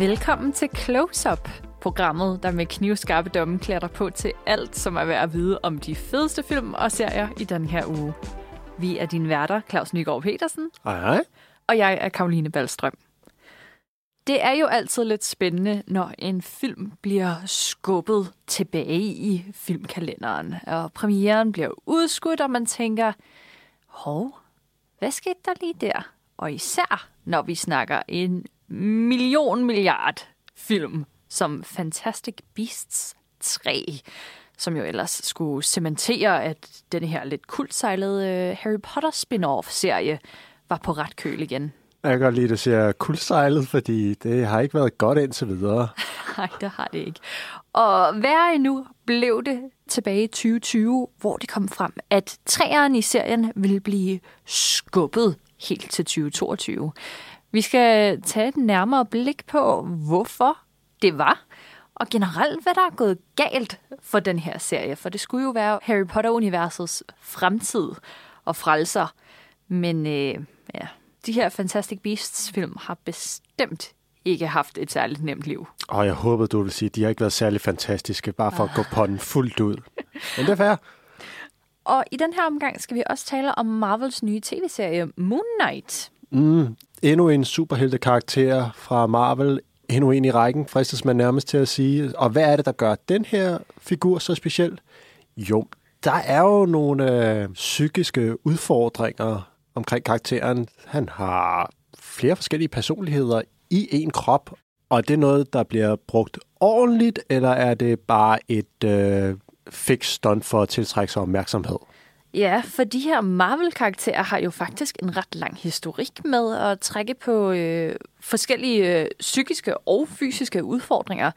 Velkommen til Close Up, programmet, der med knivskarpe domme klæder på til alt, som er værd at vide om de fedeste film og serier i den her uge. Vi er dine værter, Claus Nygaard Petersen. Hej, hej. Og jeg er Karoline Ballstrøm. Det er jo altid lidt spændende, når en film bliver skubbet tilbage i filmkalenderen, og premieren bliver udskudt, og man tænker, hov, hvad skete der lige der? Og især, når vi snakker en million milliard film som Fantastic Beasts 3, som jo ellers skulle cementere, at den her lidt kultsejlede øh, Harry Potter spin-off-serie var på ret køl igen. Jeg kan godt lide, at du siger kuldsejlet, fordi det har ikke været godt indtil videre. Nej, det har det ikke. Og værre endnu blev det tilbage i 2020, hvor det kom frem, at træerne i serien ville blive skubbet helt til 2022. Vi skal tage et nærmere blik på, hvorfor det var, og generelt, hvad der er gået galt for den her serie. For det skulle jo være Harry Potter-universets fremtid og frelser. Men øh, ja, de her Fantastic Beasts-film har bestemt ikke haft et særligt nemt liv. Og jeg håber, du vil sige, at de har ikke været særlig fantastiske, bare for at gå på den fuldt ud. Men det er fair. Og i den her omgang skal vi også tale om Marvels nye tv-serie Moon Knight. Mm, endnu en superhelte-karakter fra Marvel. Endnu en i rækken, fristes man nærmest til at sige. Og hvad er det, der gør den her figur så speciel? Jo, der er jo nogle øh, psykiske udfordringer omkring karakteren. Han har flere forskellige personligheder i en krop, og det er noget, der bliver brugt ordentligt, eller er det bare et øh, fix stunt for at tiltrække sig opmærksomhed? Ja, for de her Marvel-karakterer har jo faktisk en ret lang historik med at trække på øh, forskellige øh, psykiske og fysiske udfordringer.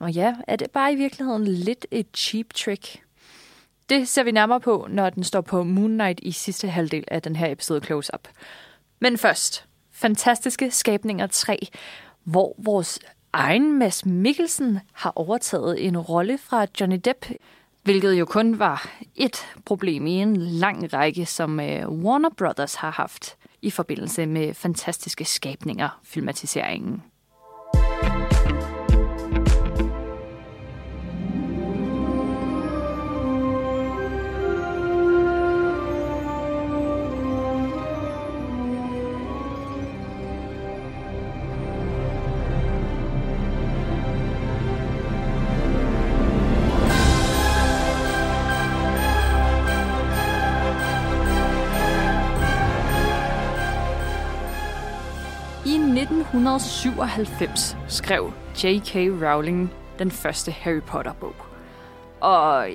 Og ja, er det bare i virkeligheden lidt et cheap trick? Det ser vi nærmere på, når den står på Moon Knight i sidste halvdel af den her episode Close Up. Men først, Fantastiske Skabninger 3, hvor vores egen Mads Mikkelsen har overtaget en rolle fra Johnny Depp hvilket jo kun var et problem i en lang række, som øh, Warner Brothers har haft i forbindelse med fantastiske skabninger filmatiseringen. 1997 skrev J.K. Rowling den første Harry Potter-bog. Og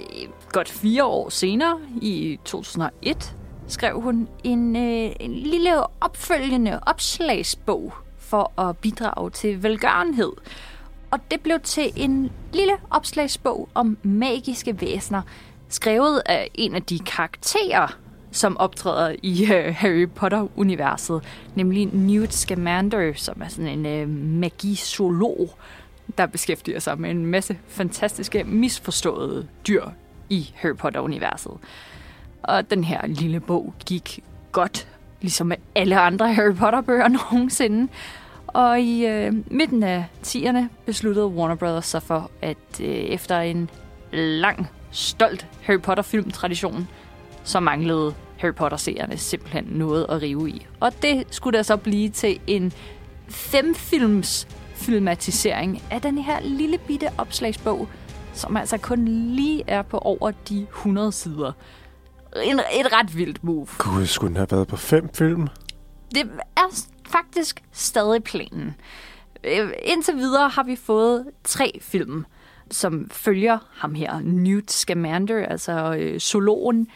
godt fire år senere, i 2001, skrev hun en, øh, en lille opfølgende opslagsbog for at bidrage til velgørenhed. Og det blev til en lille opslagsbog om magiske væsener, skrevet af en af de karakterer, som optræder i øh, Harry Potter-universet, nemlig Newt Scamander, som er sådan en øh, magisolog, der beskæftiger sig med en masse fantastiske, misforståede dyr i Harry Potter-universet. Og den her lille bog gik godt, ligesom med alle andre Harry Potter-bøger nogensinde. Og i øh, midten af 10'erne besluttede Warner Brothers sig for, at øh, efter en lang, stolt Harry Potter-filmtradition, så manglede Harry Potter-seerne simpelthen noget at rive i. Og det skulle der så blive til en femfilms filmatisering af den her lille bitte opslagsbog, som altså kun lige er på over de 100 sider. En, et ret vildt move. Gud, skulle den have været på fem film? Det er faktisk stadig planen. Øh, Indtil videre har vi fået tre film, som følger ham her, Newt Scamander, altså øh, zoologen,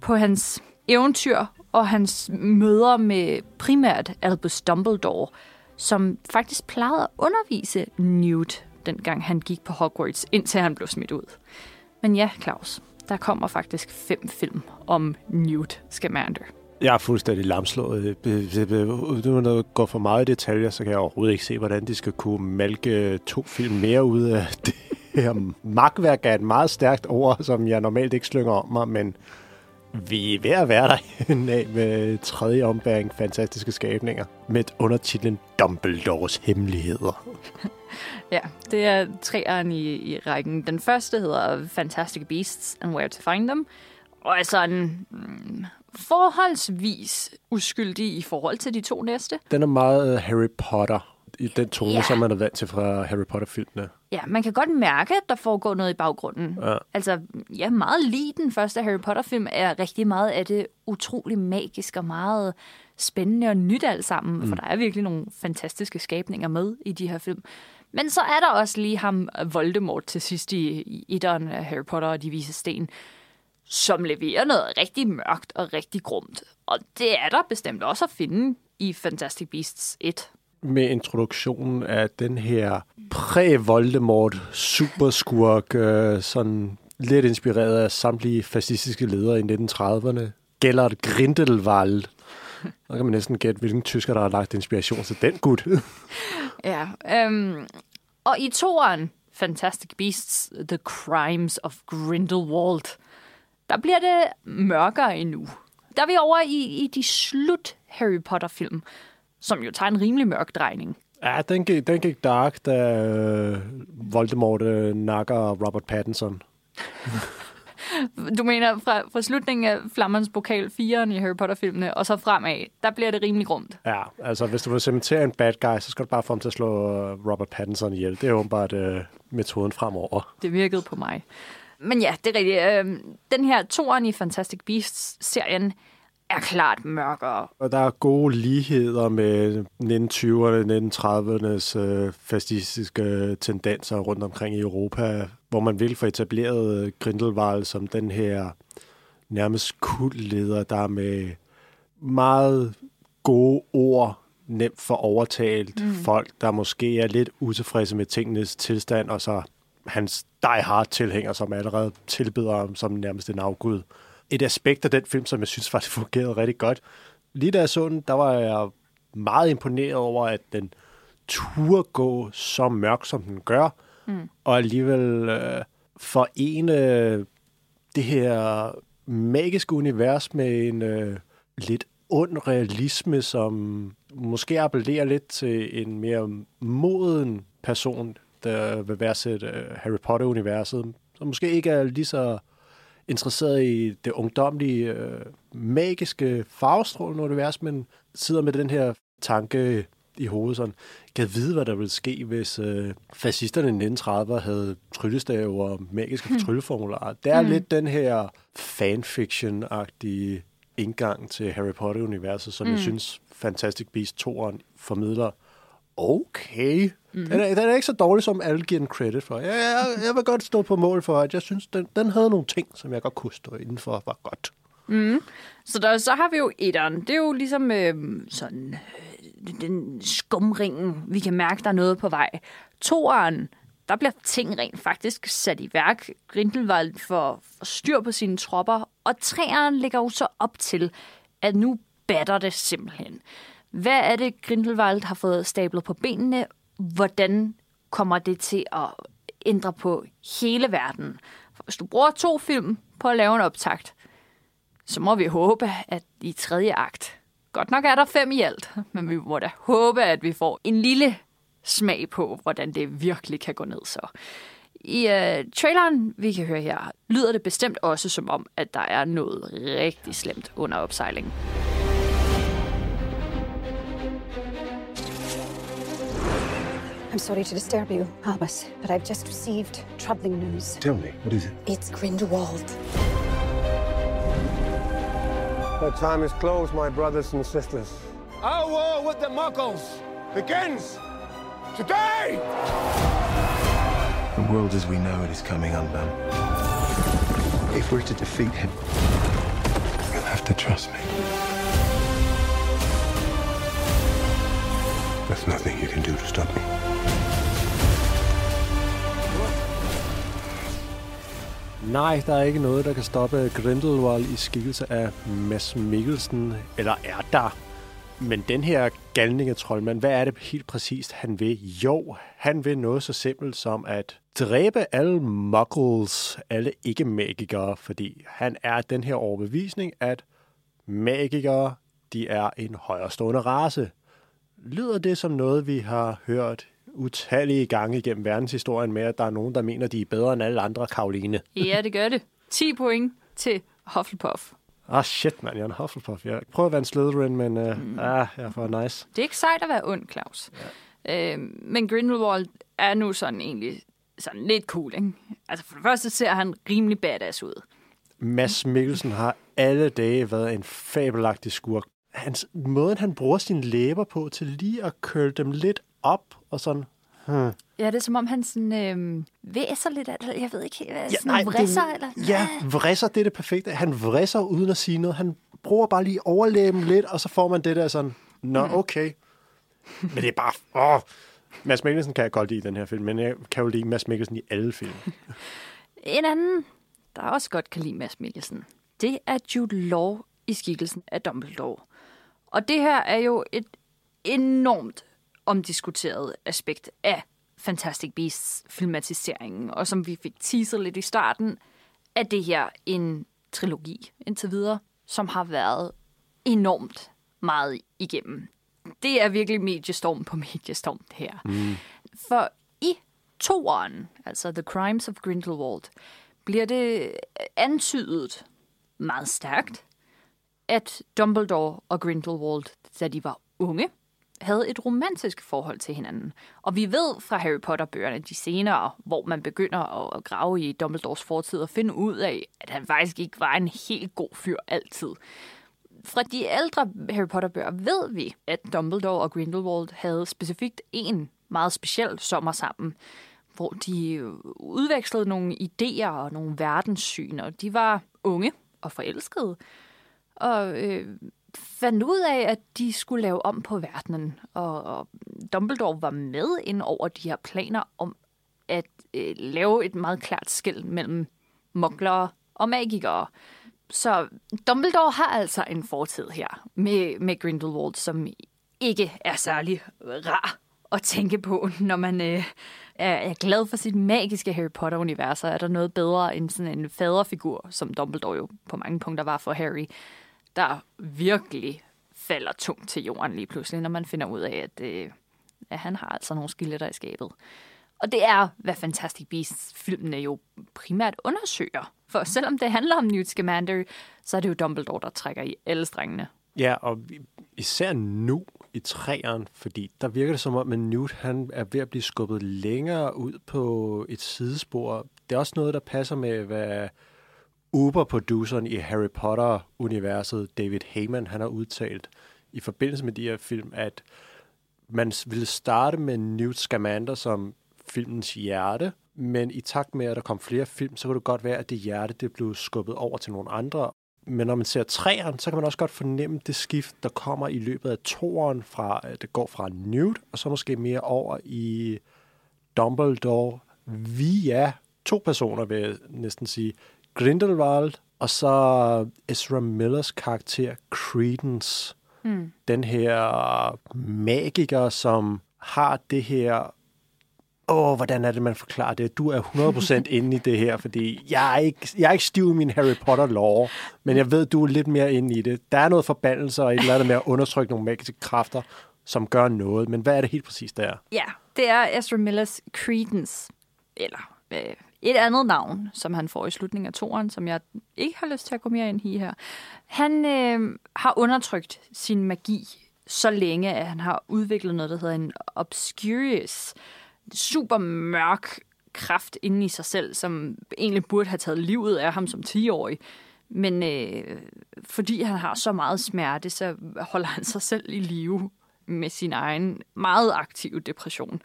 på hans eventyr og hans møder med primært Albus Dumbledore, som faktisk plejede at undervise Newt, dengang han gik på Hogwarts, indtil han blev smidt ud. Men ja, Claus, der kommer faktisk fem film om Newt Scamander. Jeg er fuldstændig lamslået. Uden at gå for meget i detaljer, så kan jeg overhovedet ikke se, hvordan de skal kunne malke to film mere ud af det her magtværk er et meget stærkt ord, som jeg normalt ikke slynger om mig, men vi er ved at være der af med tredje ombæring fantastiske skabninger med undertitlen Dumbledores Hemmeligheder. Ja, det er treeren i, i rækken. Den første hedder Fantastic Beasts and Where to Find Them, og er sådan mm, forholdsvis uskyldig i forhold til de to næste. Den er meget øh, Harry Potter i den tone, Ja. som man er vant til fra Harry Potter-filmene. Ja, man kan godt mærke, at der foregår noget i baggrunden. Ja. Altså, ja, meget lige den første Harry Potter-film er rigtig meget af det utrolig magisk og meget spændende og nyt alt sammen, mm. for der er virkelig nogle fantastiske skabninger med i de her film. Men så er der også lige ham Voldemort til sidst i, i etteren af Harry Potter og de vise sten, som leverer noget rigtig mørkt og rigtig grumt. Og det er der bestemt også at finde i Fantastic Beasts 1. Med introduktionen af den her præ-Voldemort superskurk, øh, sådan lidt inspireret af samtlige fascistiske ledere i 1930'erne. Gellert Grindelwald. Så kan man næsten gætte, hvilken tysker, der har lagt inspiration til den gut. Ja, øhm, og i toeren, Fantastic Beasts, The Crimes of Grindelwald, der bliver det mørkere endnu. Der er vi over i, i de slut Harry Potter-film, som jo tager en rimelig mørk drejning. ja, den gik, den gik dark, da øh, Voldemort øh, nakker Robert Pattinson. Du mener fra, fra slutningen af Flammens Pokal 4'eren i Harry Potter-filmene, og så fremad, der bliver det rimelig grumt. Ja, altså hvis du vil cementere en bad guy, så skal du bare få ham til at slå øh, Robert Pattinson ihjel. Det er åbenbart øh, metoden fremover. Det virkede på mig. Men ja, det er rigtigt. Øh, den her toeren i Fantastic Beasts-serien er klart mørkere. Og der er gode ligheder med 1920'erne, 1930'ernes øh, fascistiske tendenser rundt omkring i Europa, hvor man vil få etableret øh, Grindelwald som den her nærmest kultleder, der med meget gode ord nemt for overtalt mm. folk, der måske er lidt utilfredse med tingenes tilstand, og så hans die hard tilhænger, som allerede tilbeder ham som nærmest en afgud. Et aspekt af den film, som jeg synes faktisk fungerede rigtig godt. Lige da jeg så den, der var jeg meget imponeret over, at den turde gå så mørk, som den gør, mm. og alligevel øh, forene det her magiske univers med en øh, lidt ond realisme, som måske appellerer lidt til en mere moden person, der vil værdsætte øh, Harry Potter-universet, som måske ikke er lige så interesseret i det ungdomlige, øh, magiske, farvestrålende univers, men sidder med den her tanke i hovedet sådan, kan vide, hvad der ville ske, hvis øh, fascisterne i 1930'erne havde tryllestaver og magiske hmm. trylleformularer. Det er hmm. lidt den her fanfiction-agtige indgang til Harry Potter-universet, som hmm. jeg synes Fantastic Beasts 2'eren formidler okay. Mm. Den, er, den er ikke så dårlig, som alle giver den credit for. Jeg, jeg, jeg vil godt stå på mål for, at jeg synes, den, den havde nogle ting, som jeg godt kunne stå indenfor, var godt. Mm. Så, der, så har vi jo etteren. Det er jo ligesom øh, sådan øh, den skumringen. Vi kan mærke, der er noget på vej. Toeren, der bliver ting rent faktisk sat i værk. Grindelwald får, får styr på sine tropper. Og treeren ligger jo så op til, at nu batter det simpelthen. Hvad er det, Grindelwald har fået stablet på benene? Hvordan kommer det til at ændre på hele verden? For hvis du bruger to film på at lave en optakt, så må vi håbe, at i tredje akt, godt nok er der fem i alt, men vi må da håbe, at vi får en lille smag på, hvordan det virkelig kan gå ned så. I øh, traileren, vi kan høre her, lyder det bestemt også som om, at der er noget rigtig slemt under opsejlingen. I'm sorry to disturb you, Albus, but I've just received troubling news. Tell me, what is it? It's Grindelwald. The time is close, my brothers and sisters. Our war with the Muggles begins today! The world as we know it is coming undone. If we're to defeat him, you'll have to trust me. There's nothing you can do to stop me. Nej, der er ikke noget, der kan stoppe Grindelwald i skikkelse af Mads Mikkelsen. Eller er der? Men den her galninge troldmand, hvad er det helt præcist, han vil? Jo, han vil noget så simpelt som at dræbe alle muggles, alle ikke-magikere, fordi han er den her overbevisning, at magikere, de er en højrestående race. Lyder det som noget, vi har hørt utallige gange igennem verdenshistorien med, at der er nogen, der mener, de er bedre end alle andre, Karoline? Ja, det gør det. 10 point til Hufflepuff. Ah, shit, mand, jeg er en Hufflepuff. Jeg prøver at være en Slytherin, men uh, mm. ah, jeg er for nice. Det er ikke sejt at være ond, Claus. Ja. Øh, men Grindelwald er nu sådan egentlig sådan lidt cool, ikke? Altså for det første ser han rimelig badass ud. Mads Mikkelsen har alle dage været en fabelagtig skurk. Hans, måden, han bruger sine læber på til lige at curl dem lidt op og sådan... Hmm. Ja, det er som om han sådan, øh, væser lidt det. Jeg ved ikke helt, hvad, Ja, sådan nej, vrisser, det, eller? Ja, vrisser, det er det perfekte. Han vrisser uden at sige noget. Han bruger bare lige overlæben lidt, og så får man det der sådan, nå, okay. Men det er bare... Åh. Mads Mikkelsen kan jeg godt lide i den her film, men jeg kan jo lide Mads Mikkelsen i alle film. En anden, der også godt kan lide Mads Mikkelsen, det er Jude Law i skikkelsen af Dumbledore. Og det her er jo et enormt omdiskuteret aspekt af Fantastic Beasts filmatiseringen. Og som vi fik teaset lidt i starten, er det her en trilogi indtil videre, som har været enormt meget igennem. Det er virkelig mediestorm på mediestorm, det her. Mm. For i toeren, altså The Crimes of Grindelwald, bliver det antydet meget stærkt, at Dumbledore og Grindelwald, da de var unge, havde et romantisk forhold til hinanden. Og vi ved fra Harry Potter-bøgerne, de senere, hvor man begynder at grave i Dumbledores fortid og finde ud af, at han faktisk ikke var en helt god fyr altid. Fra de ældre Harry Potter-bøger ved vi, at Dumbledore og Grindelwald havde specifikt en meget speciel sommer sammen, hvor de udvekslede nogle idéer og nogle verdenssyn, og de var unge og forelskede, og øh, fandt ud af, at de skulle lave om på verdenen. Og, og Dumbledore var med ind over de her planer om at øh, lave et meget klart skæld mellem muglere og magikere. Så Dumbledore har altså en fortid her med, med Grindelwald, som ikke er særlig rar at tænke på, når man øh, er, er glad for sit magiske Harry Potter-univers. Er der noget bedre end sådan en faderfigur, som Dumbledore jo på mange punkter var for Harry, der virkelig falder tungt til jorden lige pludselig, når man finder ud af, at, øh, at han har altså nogle skeletter i skabet. Og det er, hvad Fantastic Beasts-filmene jo primært undersøger. For selvom det handler om Newt Scamander, så er det jo Dumbledore, der trækker i alle strengene. Ja, og især nu i træeren, fordi der virker det som om, at Newt han er ved at blive skubbet længere ud på et sidespor. Det er også noget, der passer med, hvad Uber-produceren i Harry Potter-universet, David Heyman, han har udtalt i forbindelse med de her film, at man ville starte med Newt Scamander som filmens hjerte, men i takt med, at der kom flere film, så kunne det godt være, at det hjerte det blev skubbet over til nogle andre. Men når man ser træerne, så kan man også godt fornemme det skift, der kommer i løbet af toeren, fra, at det går fra Newt, og så måske mere over i Dumbledore via to personer, vil jeg næsten sige. Grindelwald, og så Ezra Millers karakter Credence. Mm. Den her magiker, som har det her... Åh, hvordan er det, man forklarer det? Du er 100% inde i det her, fordi jeg er ikke, jeg er ikke stiv i min Harry Potter-lore, men jeg ved, du er lidt mere inde i det. Der er noget forbandelse og et eller andet med at undertrykke nogle magiske kræfter, som gør noget. Men hvad er det helt præcis, der? Ja, det er Ezra Millers Credence, eller øh, et andet navn, som han får i slutningen af toren, som jeg ikke har lyst til at gå mere ind i her. Han øh, har undertrykt sin magi så længe, at han har udviklet noget, der hedder en obscurious, super mørk kraft inde i sig selv, som egentlig burde have taget livet af ham som 10-årig. Men øh, fordi han har så meget smerte, så holder han sig selv i live med sin egen meget aktive depression.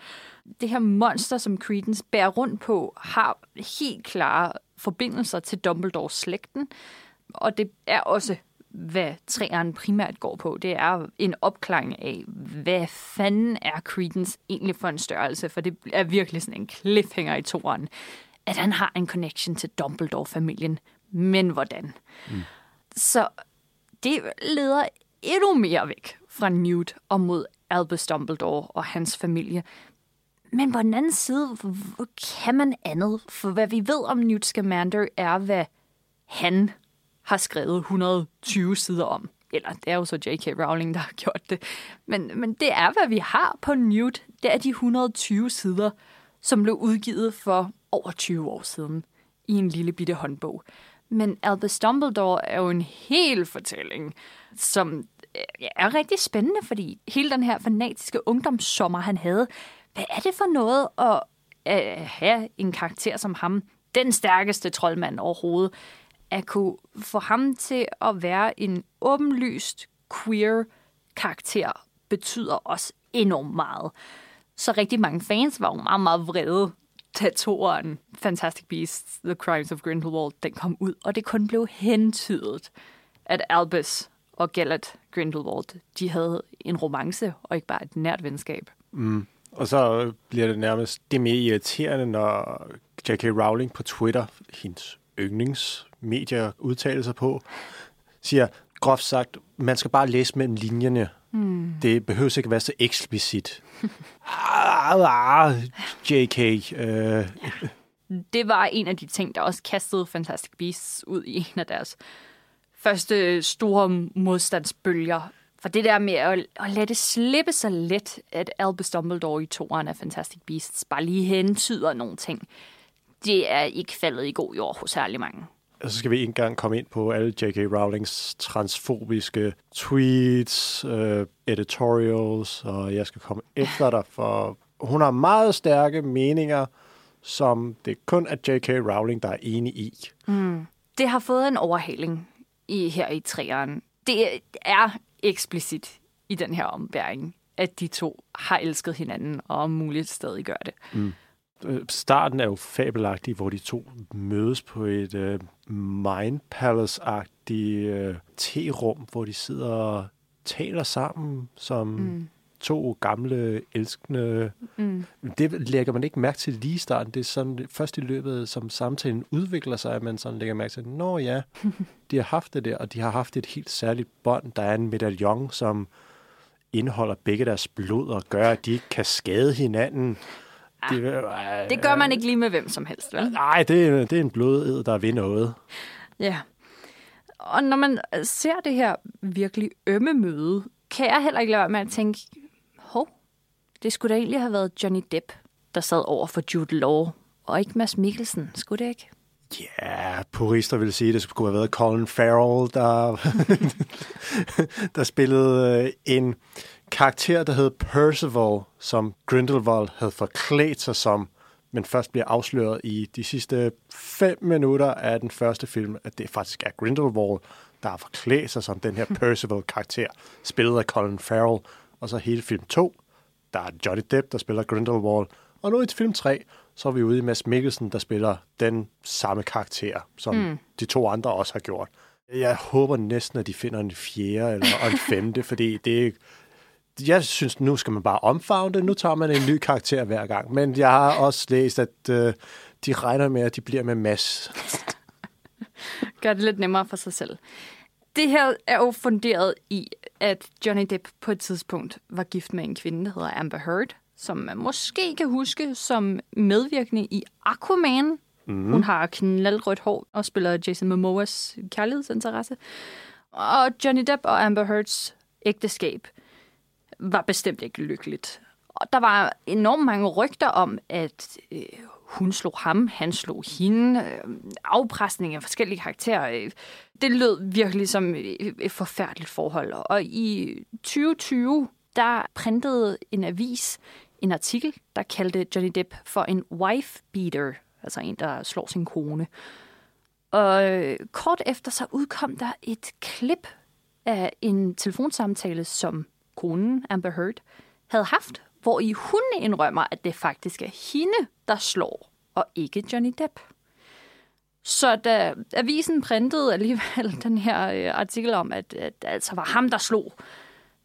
Det her monster, som Credence bærer rundt på, har helt klare forbindelser til Dumbledores slægten, og det er også hvad træerne primært går på. Det er en opklaring af, hvad fanden er Credence egentlig for en størrelse, for det er virkelig sådan en cliffhanger i toren, at han har en connection til Dumbledore-familien. Men hvordan? Mm. Så det leder endnu mere væk fra Newt og mod Albus Dumbledore og hans familie. Men på den anden side, hvor kan man andet? For hvad vi ved om Newt Scamander er, hvad han har skrevet 120 sider om. Eller det er jo så J.K. Rowling, der har gjort det. Men, men det er, hvad vi har på Newt. Det er de 120 sider, som blev udgivet for over 20 år siden i en lille bitte håndbog. Men Albus Dumbledore er jo en hel fortælling, som øh, er rigtig spændende, fordi hele den her fanatiske ungdomssommer, han havde, hvad er det for noget at øh, have en karakter som ham, den stærkeste troldmand overhovedet, at kunne få ham til at være en åbenlyst queer karakter, betyder også enormt meget. Så rigtig mange fans var jo meget, meget vrede, da toeren Fantastic Beasts, The Crimes of Grindelwald, den kom ud, og det kun blev hentydet, at Albus og Gellert Grindelwald, de havde en romance, og ikke bare et nært venskab. Mm. Og så bliver det nærmest det mere irriterende, når J.K. Rowling på Twitter, hendes yndlingsmedier udtaler sig på, siger groft sagt, man skal bare læse mellem linjerne. Mm. Det behøver ikke være så eksplicit. ah, ah, J.K. Øh. Det var en af de ting, der også kastede Fantastic Beasts ud i en af deres første store modstandsbølger. For det der med at, at lade det slippe så let, at Albus Dumbledore i toeren af Fantastic Beasts bare lige hentyder nogle ting, det er ikke faldet i god jord hos særlig mange. Og så skal vi ikke engang komme ind på alle J.K. Rowlings transfobiske tweets, uh, editorials, og jeg skal komme efter dig, for hun har meget stærke meninger, som det kun er J.K. Rowling, der er enig i. Mm. Det har fået en overhaling i, her i træeren. Det er eksplicit i den her ombæring, at de to har elsket hinanden, og om muligt stadig gør det. Mm. Starten er jo fabelagtig, hvor de to mødes på et uh, Mind Palace-agtigt uh, terum, hvor de sidder og taler sammen som mm. To gamle, elskende. Mm. Det lægger man ikke mærke til lige i starten. Det er sådan først i løbet, som samtalen udvikler sig, at man sådan lægger mærke til, nå ja, de har haft det der, og de har haft et helt særligt bånd. Der er en medaljon, som indeholder begge deres blod og gør, at de ikke kan skade hinanden. Det, øh, det gør man ikke lige med hvem som helst, vel? Nej, det, det er en bloded, der vil noget. Ja. Og når man ser det her virkelig ømme møde, kan jeg heller ikke lade være med at tænke, det skulle da egentlig have været Johnny Depp, der sad over for Jude Law, og ikke Mads Mikkelsen, skulle det ikke? Ja, yeah, purister vil sige, at det skulle have været Colin Farrell, der, der spillede øh, en karakter, der hed Percival, som Grindelwald havde forklædt sig som, men først bliver afsløret i de sidste fem minutter af den første film, at det faktisk er Grindelwald, der har forklædt sig som den her Percival-karakter, spillet af Colin Farrell. Og så hele film 2, der er Johnny Depp, der spiller Grindelwald. Og nu i film 3, så er vi ude i Mads Mikkelsen, der spiller den samme karakter, som mm. de to andre også har gjort. Jeg håber næsten, at de finder en fjerde eller en femte, fordi det jeg synes, nu skal man bare omfavne det. Nu tager man en ny karakter hver gang. Men jeg har også læst, at øh, de regner med, at de bliver med mass. Gør det lidt nemmere for sig selv. Det her er jo funderet i, at Johnny Depp på et tidspunkt var gift med en kvinde, der hedder Amber Heard, som man måske kan huske som medvirkende i Aquaman. Mm. Hun har knaldrødt hår og spiller Jason Momoas kærlighedsinteresse. Og Johnny Depp og Amber Heards ægteskab – var bestemt ikke lykkeligt. Og der var enormt mange rygter om, at øh, hun slog ham, han slog hende, øh, afpresning af forskellige karakterer. Øh, det lød virkelig som et, forfærdeligt forhold. Og i 2020, der printede en avis en artikel, der kaldte Johnny Depp for en wife beater, altså en, der slår sin kone. Og øh, kort efter så udkom der et klip af en telefonsamtale, som konen Amber Heard, havde haft, hvor i hun indrømmer, at det faktisk er hende, der slår, og ikke Johnny Depp. Så da avisen printede alligevel den her øh, artikel om, at, at det altså var ham, der slog,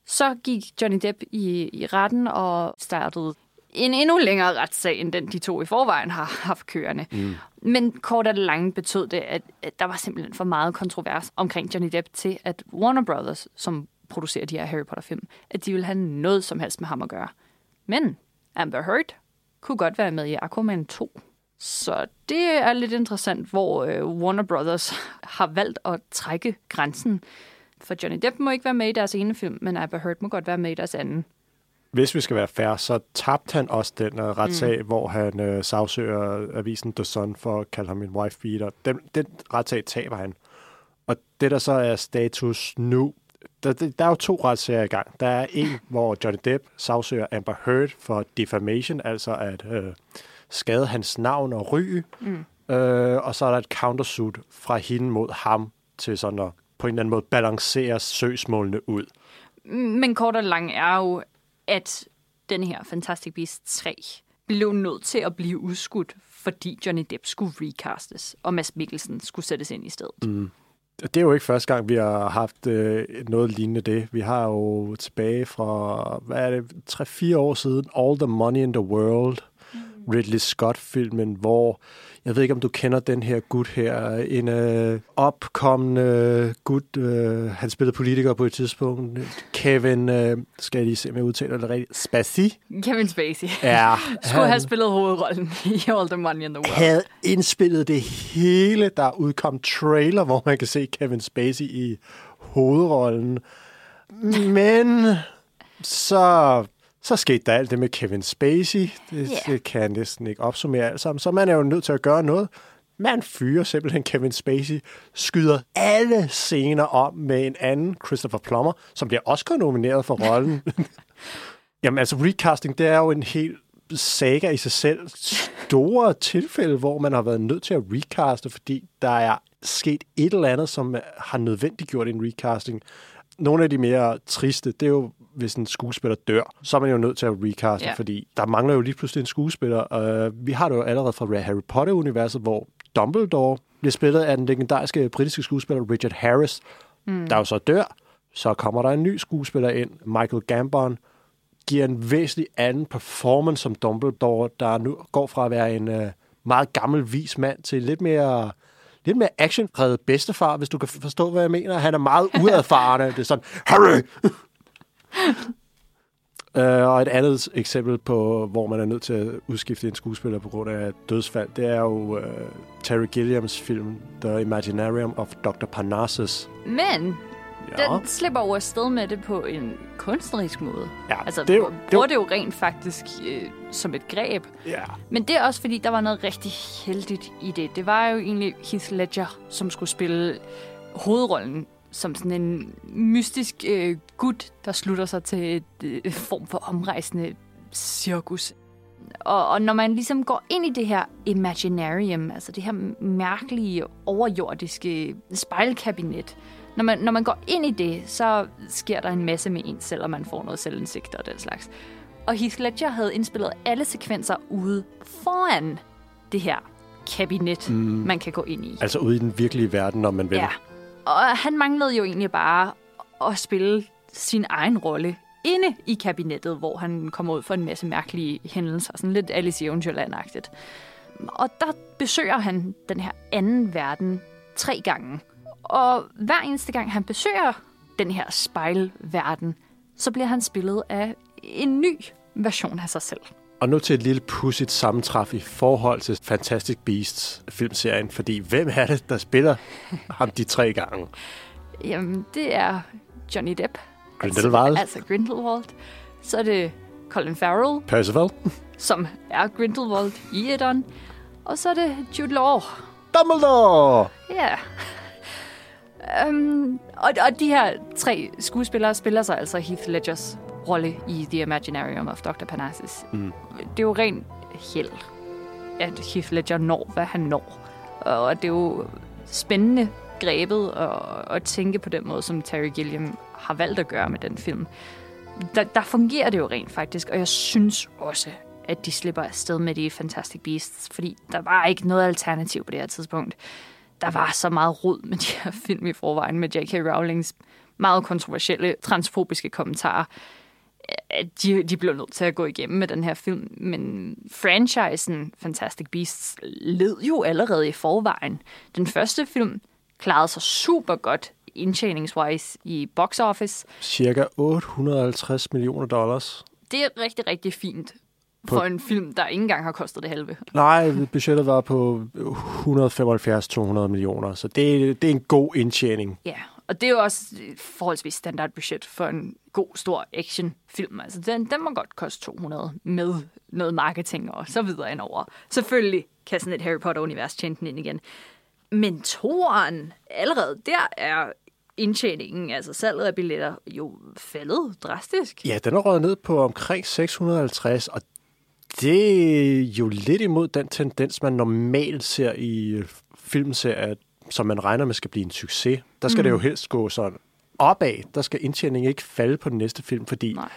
så gik Johnny Depp i, i retten og startede en endnu længere retssag, end den de to i forvejen har haft kørende. Mm. Men kort og lange betød det, at, at der var simpelthen for meget kontrovers omkring Johnny Depp til, at Warner Brothers, som producere de her Harry Potter-film, at de ville have noget som helst med ham at gøre. Men Amber Heard kunne godt være med i Aquaman 2. Så det er lidt interessant, hvor øh, Warner Brothers har valgt at trække grænsen. For Johnny Depp må ikke være med i deres ene film, men Amber Heard må godt være med i deres anden. Hvis vi skal være fair, så tabte han også den uh, retssag, mm. hvor han uh, sagsøger avisen The Sun for at kalde ham en wife beater. Den, den retssag taber han. Og det, der så er status nu, der, der er jo to retssager i gang. Der er en, hvor Johnny Depp sagsøger Amber Heard for defamation, altså at øh, skade hans navn og ry. Mm. Øh, og så er der et countersuit fra hende mod ham til sådan at på en eller anden måde balancere søgsmålene ud. Men kort og lang er jo, at den her Fantastic Beasts 3 blev nødt til at blive udskudt, fordi Johnny Depp skulle recastes, og Mads Mikkelsen skulle sættes ind i stedet. Mm. Det er jo ikke første gang, vi har haft øh, noget lignende det. Vi har jo tilbage fra, hvad er det, 3-4 år siden, All the Money in the World, Ridley Scott-filmen, hvor jeg ved ikke, om du kender den her gut her. En øh, opkommende gut. Øh, han spillede politiker på et tidspunkt. Kevin, øh, skal jeg lige se, om jeg udtaler det rigtigt. Spacey. Kevin Spacey. Ja. Skulle have spillet hovedrollen i All the Money in the World. Havde indspillet det hele. Der udkom trailer, hvor man kan se Kevin Spacey i hovedrollen. Men så så skete der alt det med Kevin Spacey. Det, yeah. det kan jeg næsten ikke opsummere alt sammen. Så man er jo nødt til at gøre noget. Man fyrer simpelthen Kevin Spacey, skyder alle scener om med en anden, Christopher Plummer, som bliver Oscar-nomineret for rollen. Jamen altså, recasting, det er jo en helt saga i sig selv. Store tilfælde, hvor man har været nødt til at recaste, fordi der er sket et eller andet, som har nødvendiggjort en recasting. Nogle af de mere triste, det er jo hvis en skuespiller dør, så er man jo nødt til at recaste, ja. fordi der mangler jo lige pludselig en skuespiller. Uh, vi har det jo allerede fra Harry Potter-universet, hvor Dumbledore bliver spillet af den legendariske britiske skuespiller Richard Harris, mm. der jo så dør. Så kommer der en ny skuespiller ind, Michael Gambon, giver en væsentlig anden performance som Dumbledore, der nu går fra at være en uh, meget gammel, vis mand til lidt mere lidt mere action bedstefar, hvis du kan forstå, hvad jeg mener. Han er meget uerfarende. Det er sådan, Harry! Uh, og et andet eksempel på, hvor man er nødt til at udskifte en skuespiller på grund af dødsfald, det er jo uh, Terry Gilliams film The Imaginarium of Dr. Parnassus. Men ja. den slipper over afsted med det på en kunstnerisk måde. Ja, altså, det, bruger det, det jo rent faktisk øh, som et greb. Ja. Men det er også, fordi der var noget rigtig heldigt i det. Det var jo egentlig Heath Ledger, som skulle spille hovedrollen som sådan en mystisk øh, gut, der slutter sig til et øh, form for omrejsende cirkus. Og, og når man ligesom går ind i det her imaginarium, altså det her mærkelige, overjordiske spejlkabinet, når man, når man går ind i det, så sker der en masse med en selv, og man får noget selvindsigt og den slags. Og Heath Ledger havde indspillet alle sekvenser ude foran det her kabinet, mm. man kan gå ind i. Altså ude i den virkelige verden, når man vil. Ja. Og han manglede jo egentlig bare at spille sin egen rolle inde i kabinettet, hvor han kommer ud for en masse mærkelige hændelser, sådan lidt Alice i Eventyrland-agtigt. Og der besøger han den her anden verden tre gange. Og hver eneste gang han besøger den her spejlverden, så bliver han spillet af en ny version af sig selv. Og nu til et lille pudsigt sammentræf i forhold til Fantastic Beasts filmserien, fordi hvem er det, der spiller ham de tre gange? Jamen, det er Johnny Depp. Grindelwald. Altså, altså Grindelwald. Så er det Colin Farrell. Percival. Som er Grindelwald i etteren. Og så er det Jude Law. Dumbledore! Ja. Yeah. Um, og, og de her tre skuespillere spiller sig altså Heath Ledgers rolle i The Imaginarium of Dr. Parnassus. Mm. Det er jo rent held, at Heath Ledger når, hvad han når. Og det er jo spændende grebet at, at tænke på den måde, som Terry Gilliam har valgt at gøre med den film. Der, der fungerer det jo rent faktisk, og jeg synes også, at de slipper afsted med de Fantastic Beasts, fordi der var ikke noget alternativ på det her tidspunkt. Der var så meget rod med de her film i forvejen, med J.K. Rowlings meget kontroversielle transfobiske kommentarer at de, de blev nødt til at gå igennem med den her film. Men franchisen Fantastic Beasts led jo allerede i forvejen. Den første film klarede sig super godt indtjeningswise i box office. Cirka 850 millioner dollars. Det er rigtig, rigtig fint for en film, der ikke engang har kostet det halve. Nej, budgettet var på 175-200 millioner, så det, det er en god indtjening. Ja, og det er jo også et forholdsvis standardbudget for en god, stor actionfilm. Altså, den, den må godt koste 200 med noget marketing og så videre indover. Selvfølgelig kan sådan et Harry Potter-univers tjene den ind igen. Men toeren, allerede der er indtjeningen, altså salget af billetter, jo faldet drastisk. Ja, den er røget ned på omkring 650, og det er jo lidt imod den tendens, man normalt ser i øh, filmserier, som man regner med skal blive en succes. Der skal mm. det jo helst gå sådan opad. Der skal indtjeningen ikke falde på den næste film, fordi Nej.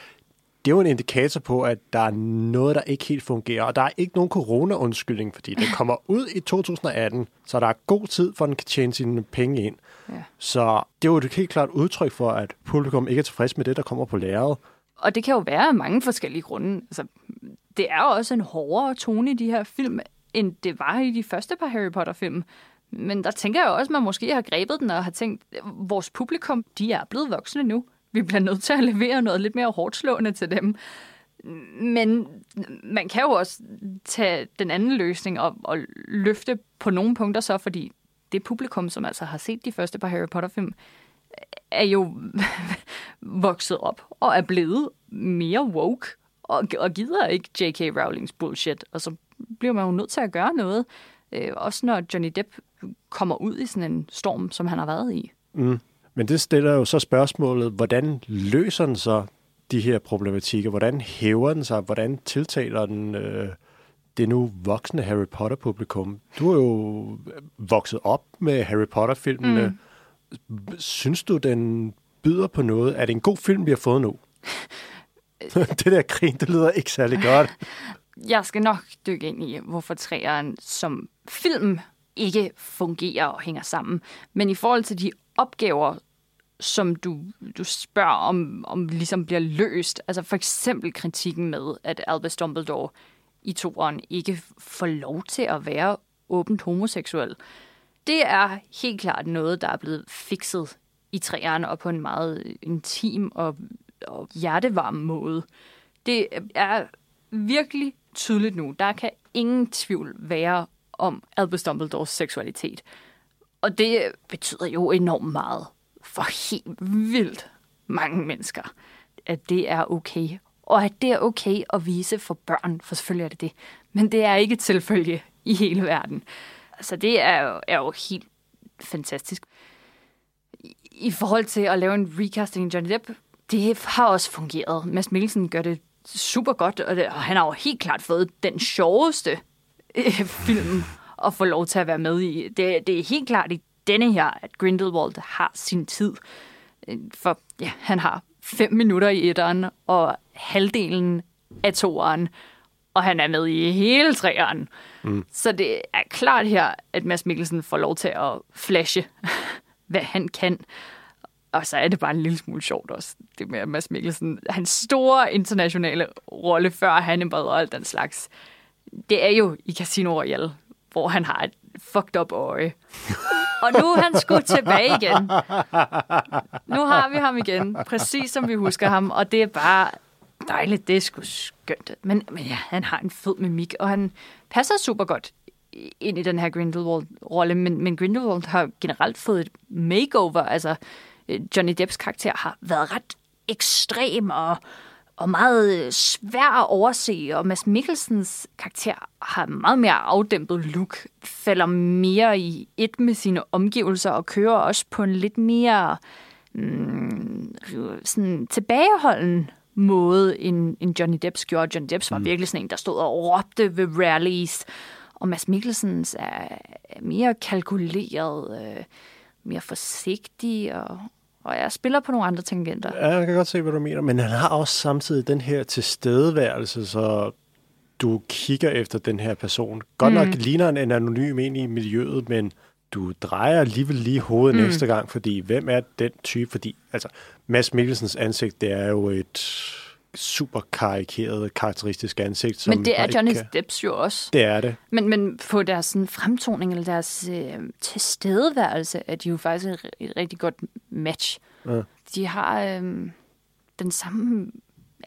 det er jo en indikator på, at der er noget, der ikke helt fungerer. Og der er ikke nogen corona-undskyldning, fordi den kommer ud i 2018, så der er god tid for, at den kan tjene sine penge ind. Ja. Så det er jo et helt klart udtryk for, at publikum ikke er tilfreds med det, der kommer på lærredet. Og det kan jo være mange forskellige grunde. Altså, det er også en hårdere tone i de her film, end det var i de første par Harry Potter-film. Men der tænker jeg også, at man måske har grebet den og har tænkt, at vores publikum, de er blevet voksne nu. Vi bliver nødt til at levere noget lidt mere hårdt slående til dem. Men man kan jo også tage den anden løsning og, og løfte på nogle punkter så, fordi det publikum, som altså har set de første par Harry Potter-film, er jo vokset op og er blevet mere woke og, og gider ikke J.K. Rowlings bullshit. Og så bliver man jo nødt til at gøre noget. Øh, også når Johnny Depp kommer ud i sådan en storm, som han har været i. Mm. Men det stiller jo så spørgsmålet, hvordan løser den så de her problematikker? Hvordan hæver den sig? Hvordan tiltaler den øh, det nu voksne Harry Potter-publikum? Du er jo vokset op med Harry Potter-filmene. Mm. Synes du, den byder på noget? Er det en god film, vi har fået nu? det der grin, det lyder ikke særlig godt. Jeg skal nok dykke ind i, hvorfor træeren som film ikke fungerer og hænger sammen. Men i forhold til de opgaver, som du, du spørger om, om ligesom bliver løst, altså for eksempel kritikken med, at Albus Dumbledore i toeren ikke får lov til at være åbent homoseksuel. Det er helt klart noget, der er blevet fikset i træerne og på en meget intim og, og hjertevarm måde. Det er virkelig tydeligt nu. Der kan ingen tvivl være om Albus Dumbledores seksualitet. Og det betyder jo enormt meget for helt vildt mange mennesker, at det er okay. Og at det er okay at vise for børn, for selvfølgelig er det det. Men det er ikke et selvfølge i hele verden. Altså det er jo, er jo helt fantastisk. I, I forhold til at lave en recasting af Johnny Depp, det har også fungeret. Mads Mikkelsen gør det super godt, og, det, og han har jo helt klart fået den sjoveste øh, film at få lov til at være med i. Det, det er helt klart i denne her, at Grindelwald har sin tid. Øh, for ja, han har fem minutter i etteren, og halvdelen af toeren, og han er med i hele treeren. Mm. Så det er klart her, at Mads Mikkelsen får lov til at flashe, hvad han kan. Og så er det bare en lille smule sjovt også, det med Mads Mikkelsen. Hans store internationale rolle før Hannibal og alt den slags. Det er jo i Casino Royale, hvor han har et fucked up øje. Og nu er han sgu tilbage igen. Nu har vi ham igen, præcis som vi husker ham, og det er bare dejligt, det er sgu skønt. Men, men ja, han har en fed mimik, og han passer super godt ind i den her Grindelwald-rolle, men, men Grindelwald har generelt fået et makeover, altså Johnny Depps karakter har været ret ekstrem og, og meget svær at overse, og Mads Mikkelsens karakter har meget mere afdæmpet look, falder mere i et med sine omgivelser og kører også på en lidt mere mm, sådan tilbageholden måde, end, end Johnny Depps gjorde. Johnny Depps var mm. virkelig sådan en, der stod og råbte ved rallies, og Mads Mikkelsens er, er mere kalkuleret, øh, mere forsigtig og, og jeg spiller på nogle andre tangenter. Ja, jeg kan godt se, hvad du mener. Men han har også samtidig den her tilstedeværelse, så du kigger efter den her person. Godt mm. nok ligner en anonym ind i miljøet, men du drejer alligevel lige hovedet mm. næste gang, fordi hvem er den type? Fordi, altså, Mads Mikkelsens ansigt, det er jo et super karikeret, karakteristisk ansigt. Som men det er Johnny kan... Depps jo også. Det er det. Men, men på deres sådan, fremtoning eller deres øh, tilstedeværelse er de jo faktisk et rigtig godt match. Ja. De har øhm, den samme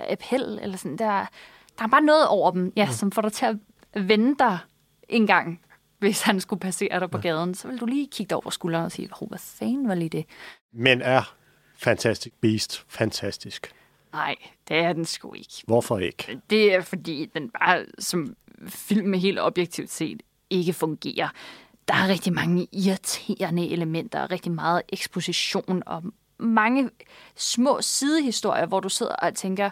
appel, eller sådan, der, der er bare noget over dem, ja, som får dig til at vende dig en gang, hvis han skulle passere dig på gaden. Så vil du lige kigge dig over skulderen og sige, "Hov, hvad fanden var lige det? Men er Fantastic Beast fantastisk? Nej, det er den sgu ikke. Hvorfor ikke? Det er fordi, den bare som film helt objektivt set ikke fungerer. Der er rigtig mange irriterende elementer, rigtig meget eksposition og mange små sidehistorier, hvor du sidder og tænker,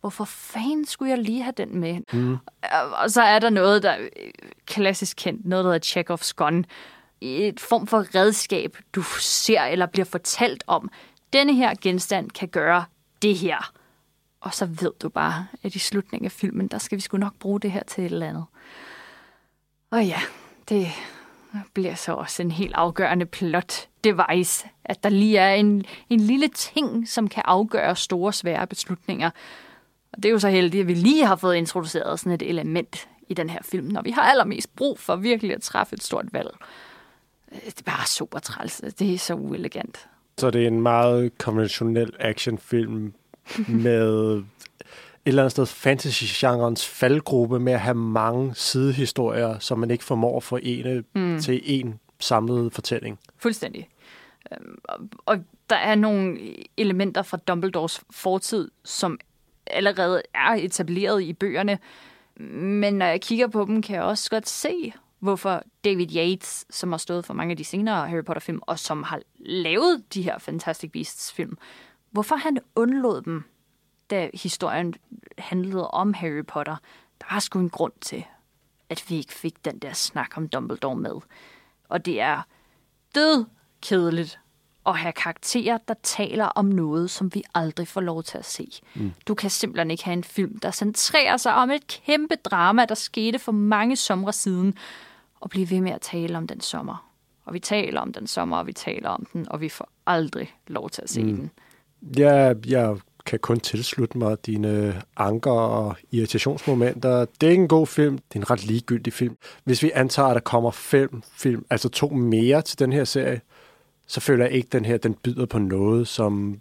hvorfor fanden skulle jeg lige have den med? Mm. Og så er der noget, der er klassisk kendt, noget, der hedder Chekhovs gun. Et form for redskab, du ser eller bliver fortalt om. Denne her genstand kan gøre det her. Og så ved du bare, at i slutningen af filmen, der skal vi sgu nok bruge det her til et eller andet. Og ja, det bliver så også en helt afgørende plot device, at der lige er en, en lille ting, som kan afgøre store, svære beslutninger. Og det er jo så heldigt, at vi lige har fået introduceret sådan et element i den her film, når vi har allermest brug for virkelig at træffe et stort valg. Det er bare super træls. Det er så uelegant. Så det er en meget konventionel actionfilm med et eller andet sted fantasy-genrens faldgruppe med at have mange sidehistorier, som man ikke formår at forene mm. til en samlet fortælling. Fuldstændig. Øhm, og- Og der er nogle elementer fra Dumbledores fortid, som allerede er etableret i bøgerne. Men når jeg kigger på dem, kan jeg også godt se, hvorfor David Yates, som har stået for mange af de senere Harry Potter-film, og som har lavet de her Fantastic Beasts-film, hvorfor han undlod dem, da historien handlede om Harry Potter. Der var sgu en grund til, at vi ikke fik den der snak om Dumbledore med. Og det er død kedeligt at have karakterer, der taler om noget, som vi aldrig får lov til at se. Mm. Du kan simpelthen ikke have en film, der centrerer sig om et kæmpe drama, der skete for mange somre siden, og blive ved med at tale om den sommer. Og vi taler om den sommer, og vi taler om den, og vi får aldrig lov til at se mm. den. Jeg, jeg kan kun tilslutte mig dine anker og irritationsmomenter. Det er ikke en god film. Det er en ret ligegyldig film. Hvis vi antager, at der kommer fem film, altså to mere til den her serie, så føler jeg ikke, at den her den byder på noget, som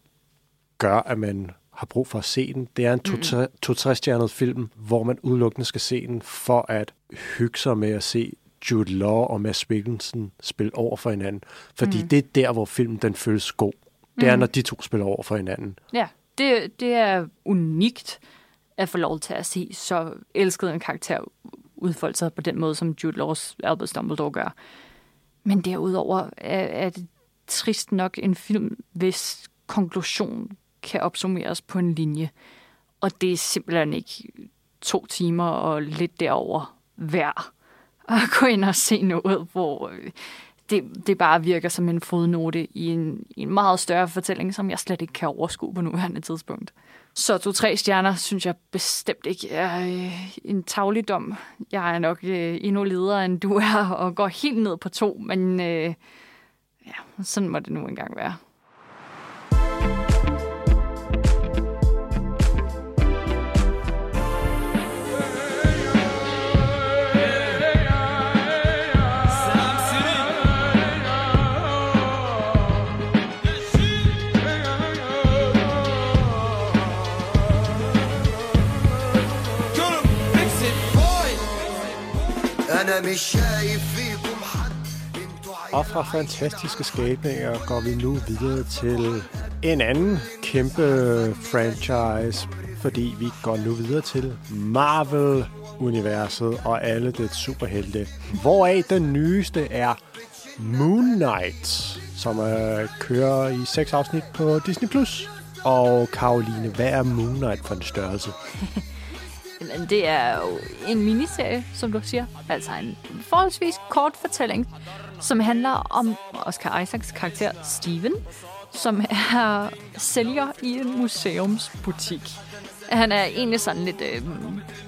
gør, at man har brug for at se den. Det er en to- to-tre stjernet film, hvor man udelukkende skal se den for at hygge sig med at se Jude Law og Mads Mikkelsen spille over for hinanden. Fordi mm. det er der, hvor filmen den føles god. Det er, når de to spiller over for hinanden. Ja, det, det er unikt at få lov til at se så elsket en karakter udfolde sig på den måde, som Jude Laws Albus Dumbledore gør. Men derudover er, er det trist nok en film, hvis konklusion kan opsummeres på en linje. Og det er simpelthen ikke to timer og lidt derover værd at gå ind og se noget, hvor øh, det, det bare virker som en fodnote i en, i en meget større fortælling, som jeg slet ikke kan overskue på nuværende tidspunkt. Så to-tre stjerner synes jeg bestemt ikke er øh, en tagligdom. Jeg er nok øh, endnu ledere, end du er, og går helt ned på to, men øh, ja, sådan må det nu engang være. انا مش شايف فيكم حد انتوا og fra fantastiske skabninger går vi nu videre til en anden kæmpe franchise, fordi vi går nu videre til Marvel-universet og alle dets superhelte. Hvoraf den nyeste er Moon Knight, som øh, kører i seks afsnit på Disney+. Plus. Og Karoline, hvad er Moon Knight for en størrelse? Jamen, det er jo en miniserie, som du siger. Altså en forholdsvis kort fortælling, som handler om Oscar Isaacs karakter Steven, som er sælger i en museumsbutik. Han er egentlig sådan lidt øh,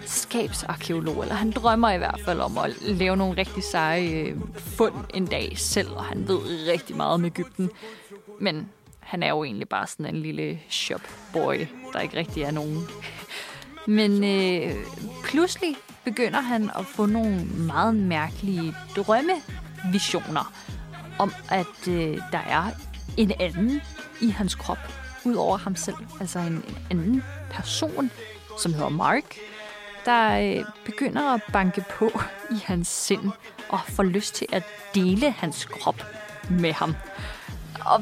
skabsarkeolog, eller han drømmer i hvert fald om at lave nogle rigtig seje øh, fund en dag selv, og han ved rigtig meget om Ægypten. Men han er jo egentlig bare sådan en lille shopboy, der ikke rigtig er nogen men øh, pludselig begynder han at få nogle meget mærkelige drømmevisioner om, at øh, der er en anden i hans krop, ud over ham selv. Altså en, en anden person, som hedder Mark, der øh, begynder at banke på i hans sind og får lyst til at dele hans krop med ham. Og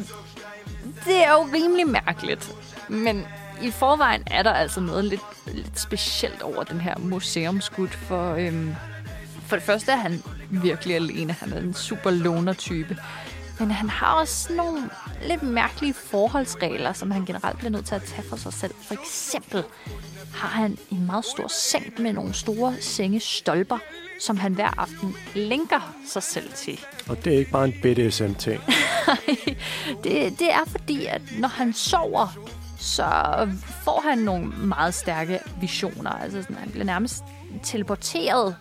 det er jo rimelig mærkeligt, men i forvejen er der altså noget lidt, lidt specielt over den her museumsgud, for øhm, for det første er han virkelig alene. Han er en super loner-type. Men han har også nogle lidt mærkelige forholdsregler, som han generelt bliver nødt til at tage for sig selv. For eksempel har han en meget stor seng med nogle store sengestolper, som han hver aften lænker sig selv til. Og det er ikke bare en BDSM-ting. det, det er fordi, at når han sover, så får han nogle meget stærke visioner. Altså sådan, han bliver nærmest teleporteret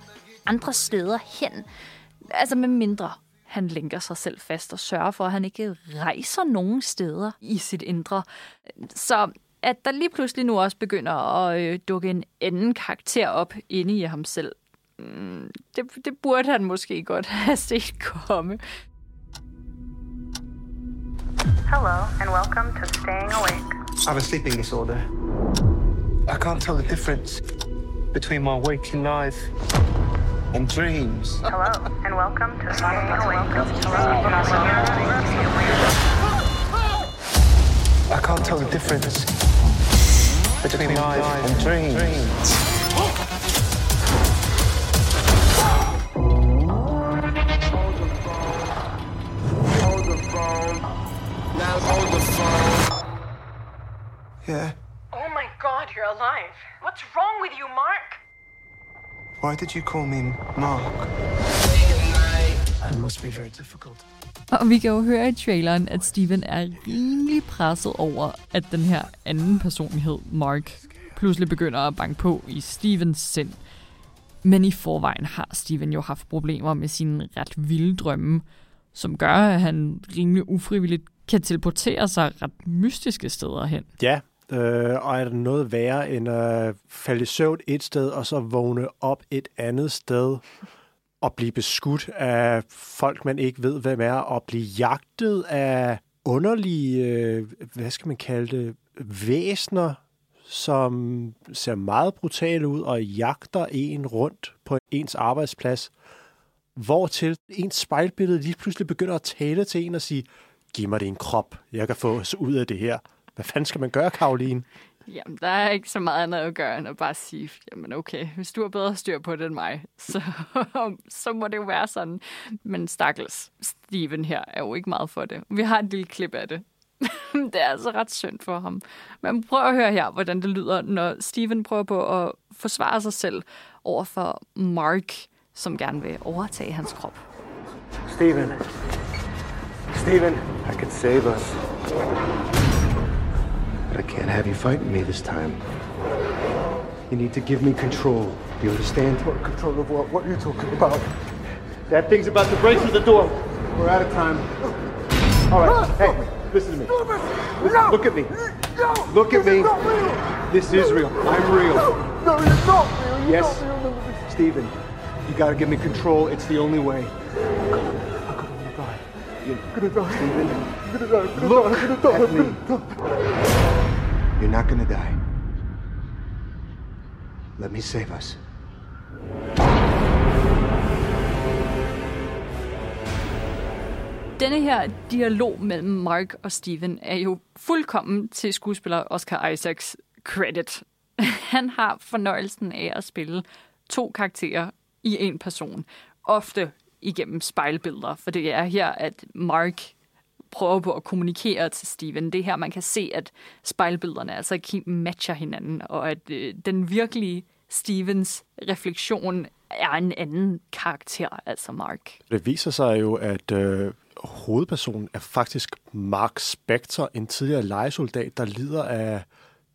andre steder hen. Altså med mindre han linker sig selv fast og sørger for, at han ikke rejser nogen steder i sit indre. Så at der lige pludselig nu også begynder at øh, dukke en anden karakter op inde i ham selv, mm, det, det burde han måske godt have set komme. Hello, and welcome to Staying Awake. I have a sleeping disorder. I can't tell the difference between my waking life and dreams. Hello, and welcome to Staying Awake. I can't tell the difference between my life and dreams. Yeah. Oh my god, you're alive. What's wrong with you, Mark? Why did you call me Mark? That must be very difficult. Og vi kan jo høre i traileren, at Steven er rimelig presset over, at den her anden personlighed, Mark, pludselig begynder at banke på i Stevens sind. Men i forvejen har Steven jo haft problemer med sine ret vilde drømme, som gør, at han rimelig ufrivilligt kan teleportere sig ret mystiske steder hen. Ja, øh, og er det noget værre end at falde i søvn et sted, og så vågne op et andet sted, og blive beskudt af folk, man ikke ved, hvem er, og blive jagtet af underlige, øh, hvad skal man kalde det, væsner, som ser meget brutale ud og jagter en rundt på ens arbejdsplads, hvortil ens spejlbillede lige pludselig begynder at tale til en og sige, giv mig din krop, jeg kan få os ud af det her. Hvad fanden skal man gøre, Karoline? Jamen, der er ikke så meget andet at gøre, end at bare sige, jamen okay, hvis du har bedre styr på det end mig, så, så må det jo være sådan. Men stakkels Steven her er jo ikke meget for det. Vi har et lille klip af det. det er altså ret synd for ham. Men prøv at høre her, hvordan det lyder, når Steven prøver på at forsvare sig selv over for Mark, som gerne vil overtage hans krop. Stephen. Stephen. I could save us. But I can't have you fighting me this time. You need to give me control. Do you understand? What control of what? What are you talking about? That thing's about to break through the door. We're out of time. All right. Hey, listen to me. Listen, look at me. Look at me. This is real. I'm real. No, you're not real. You're Yes. not real. No, no, Steven, you gotta give me control. It's the only way. You, I'm gonna die. Steven, I'm gonna die. I'm gonna look die. I'm gonna die. at me. You're not gonna die. Let me save us. Denne her dialog mellem Mark og Steven er jo fuldkommen til skuespiller Oscar Isaacs credit. Han har fornøjelsen af at spille to karakterer i en person. Ofte igennem spejlbilleder, for det er her, at Mark prøver på at kommunikere til Steven. Det er her, man kan se, at spejlbillederne altså ikke matcher hinanden, og at øh, den virkelige Stevens refleksion er en anden karakter, altså Mark. Det viser sig jo, at øh, hovedpersonen er faktisk Mark Spector, en tidligere legesoldat, der lider af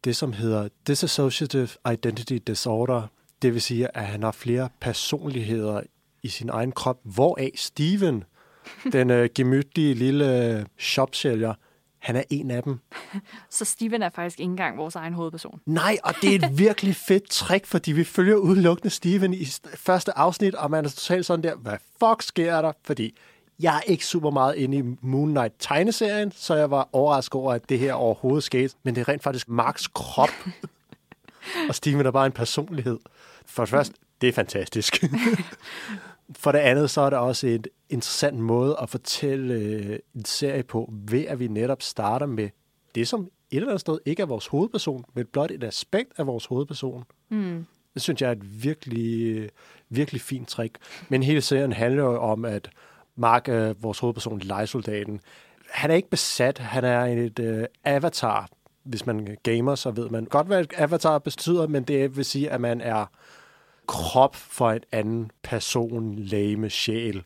det, som hedder Dissociative Identity Disorder. Det vil sige, at han har flere personligheder i sin egen krop, hvoraf Steven, den øh, gemytlige lille øh, shopsælger, han er en af dem. Så Steven er faktisk ikke engang vores egen hovedperson. Nej, og det er et virkelig fedt trick, fordi vi følger udelukkende Steven i st- første afsnit, og man er totalt sådan der, hvad fuck sker der? Fordi Jeg er ikke super meget inde i Moon Knight-tegneserien, så jeg var overrasket over, at det her overhovedet skete. Men det er rent faktisk Marks krop. og Steven er bare en personlighed. For det første, det er fantastisk. For det andet, så er det også en interessant måde at fortælle øh, en serie på, ved at vi netop starter med det, som et eller andet sted ikke er vores hovedperson, men blot et aspekt af vores hovedperson. Mm. Det synes jeg er et virkelig, virkelig fint trick. Men hele serien handler jo om, at Mark, øh, vores hovedperson, lejesoldaten, han er ikke besat, han er et øh, avatar. Hvis man gamer, så ved man godt, hvad avatar betyder, men det vil sige, at man er krop for en anden person, lame, sjæl.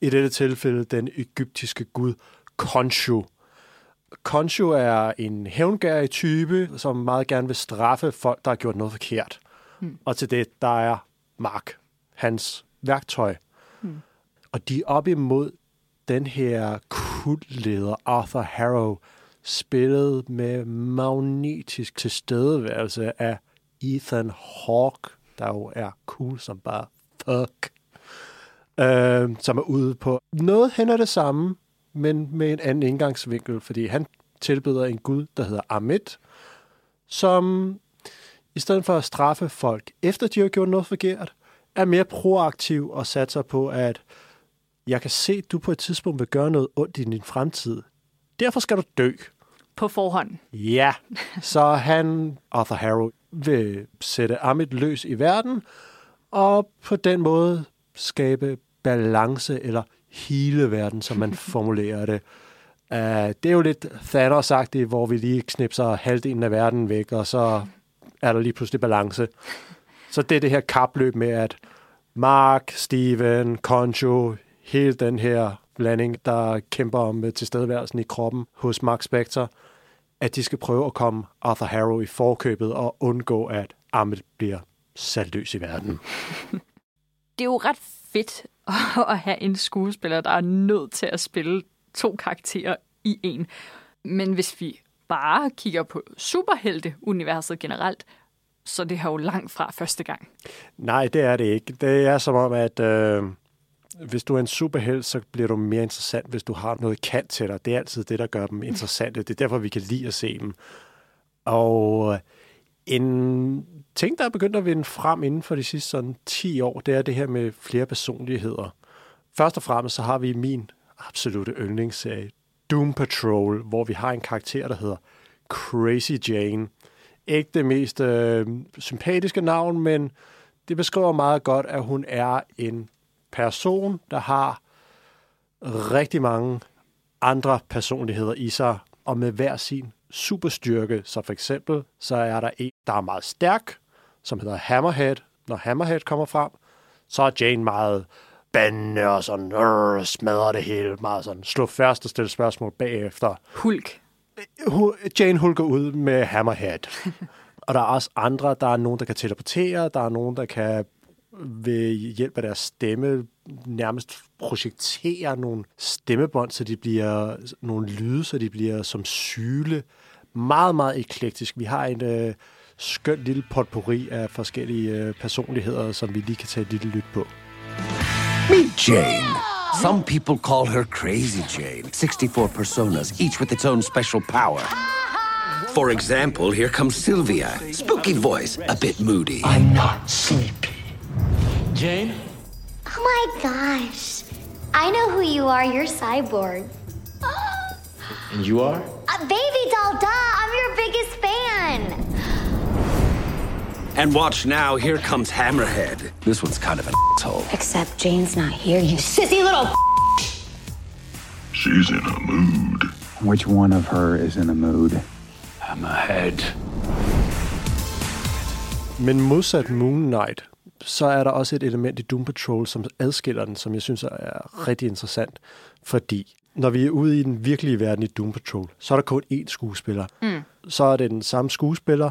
I dette tilfælde den egyptiske gud Khonshu. Khonshu er en hævngærig type, som meget gerne vil straffe folk, der har gjort noget forkert. Hmm. Og til det, der er Mark, hans værktøj. Hmm. Og de er op imod den her kultleder, Arthur Harrow, spillet med magnetisk tilstedeværelse af Ethan Hawke, der jo er cool som bare fuck. Øh, som er ude på noget hen af det samme, men med en anden indgangsvinkel, fordi han tilbyder en gud, der hedder Amit, som i stedet for at straffe folk, efter de har gjort noget forkert, er mere proaktiv og satser på, at jeg kan se, at du på et tidspunkt vil gøre noget ondt i din fremtid. Derfor skal du dø. På forhånd. Ja, så han, Arthur Harrow, vil sætte Amit løs i verden, og på den måde skabe balance eller hele verden, som man formulerer det. Uh, det er jo lidt Thanos-agtigt, hvor vi lige knipser halvdelen af verden væk, og så er der lige pludselig balance. Så det er det her kapløb med, at Mark, Steven, Concho, hele den her blanding, der kæmper om tilstedeværelsen i kroppen hos Mark Spector, at de skal prøve at komme Arthur Harrow i forkøbet og undgå, at Amit bliver sat løs i verden. Det er jo ret fedt at have en skuespiller, der er nødt til at spille to karakterer i en. Men hvis vi bare kigger på superhelte-universet generelt, så det her jo langt fra første gang. Nej, det er det ikke. Det er som om, at øh, hvis du er en superhelt, så bliver du mere interessant, hvis du har noget kant til dig. Det er altid det, der gør dem interessante. Det er derfor, vi kan lide at se dem. Og øh, en ting, der er begyndt at vinde frem inden for de sidste sådan 10 år, det er det her med flere personligheder. Først og fremmest så har vi min absolute yndlingsserie, Doom Patrol, hvor vi har en karakter, der hedder Crazy Jane. Ikke det mest øh, sympatiske navn, men det beskriver meget godt, at hun er en person, der har rigtig mange andre personligheder i sig, og med hver sin superstyrke. Så for eksempel, så er der en, der er meget stærk, som hedder Hammerhead. Når Hammerhead kommer frem, så er Jane meget bandende og sådan øh, smadrer det hele. Meget sådan slå først og stille spørgsmål bagefter. Hulk. Jane hulker ud med Hammerhead. og der er også andre, der er nogen, der kan teleportere, der er nogen, der kan ved hjælp af deres stemme nærmest projektere nogle stemmebånd, så de bliver nogle lyde, så de bliver som syle. Meget, meget eklektisk. Vi har en øh, skøn lille potpourri af forskellige øh, personligheder, som vi lige kan tage et lille lyt på. Meet Jane. Some people call her Crazy Jane. 64 personas, each with its own special power. For example, here comes Sylvia. Spooky voice, a bit moody. I'm not sleepy. Jane? Oh my gosh. I know who you are. You're Cyborg. And you are? Uh, baby doll, duh. I'm your biggest fan. And watch now, here comes Hammerhead. This one's kind of an asshole. Except Jane's not here, you sissy little. She's in a mood. Which one of her is in a mood? Hammerhead. Men modsat Moon Knight, så er der også et element i Doom Patrol, som adskiller den, som jeg synes er rigtig interessant. Fordi når vi er ude i den virkelige verden i Doom Patrol, så er der kun én skuespiller. Mm. Så er det den samme skuespiller,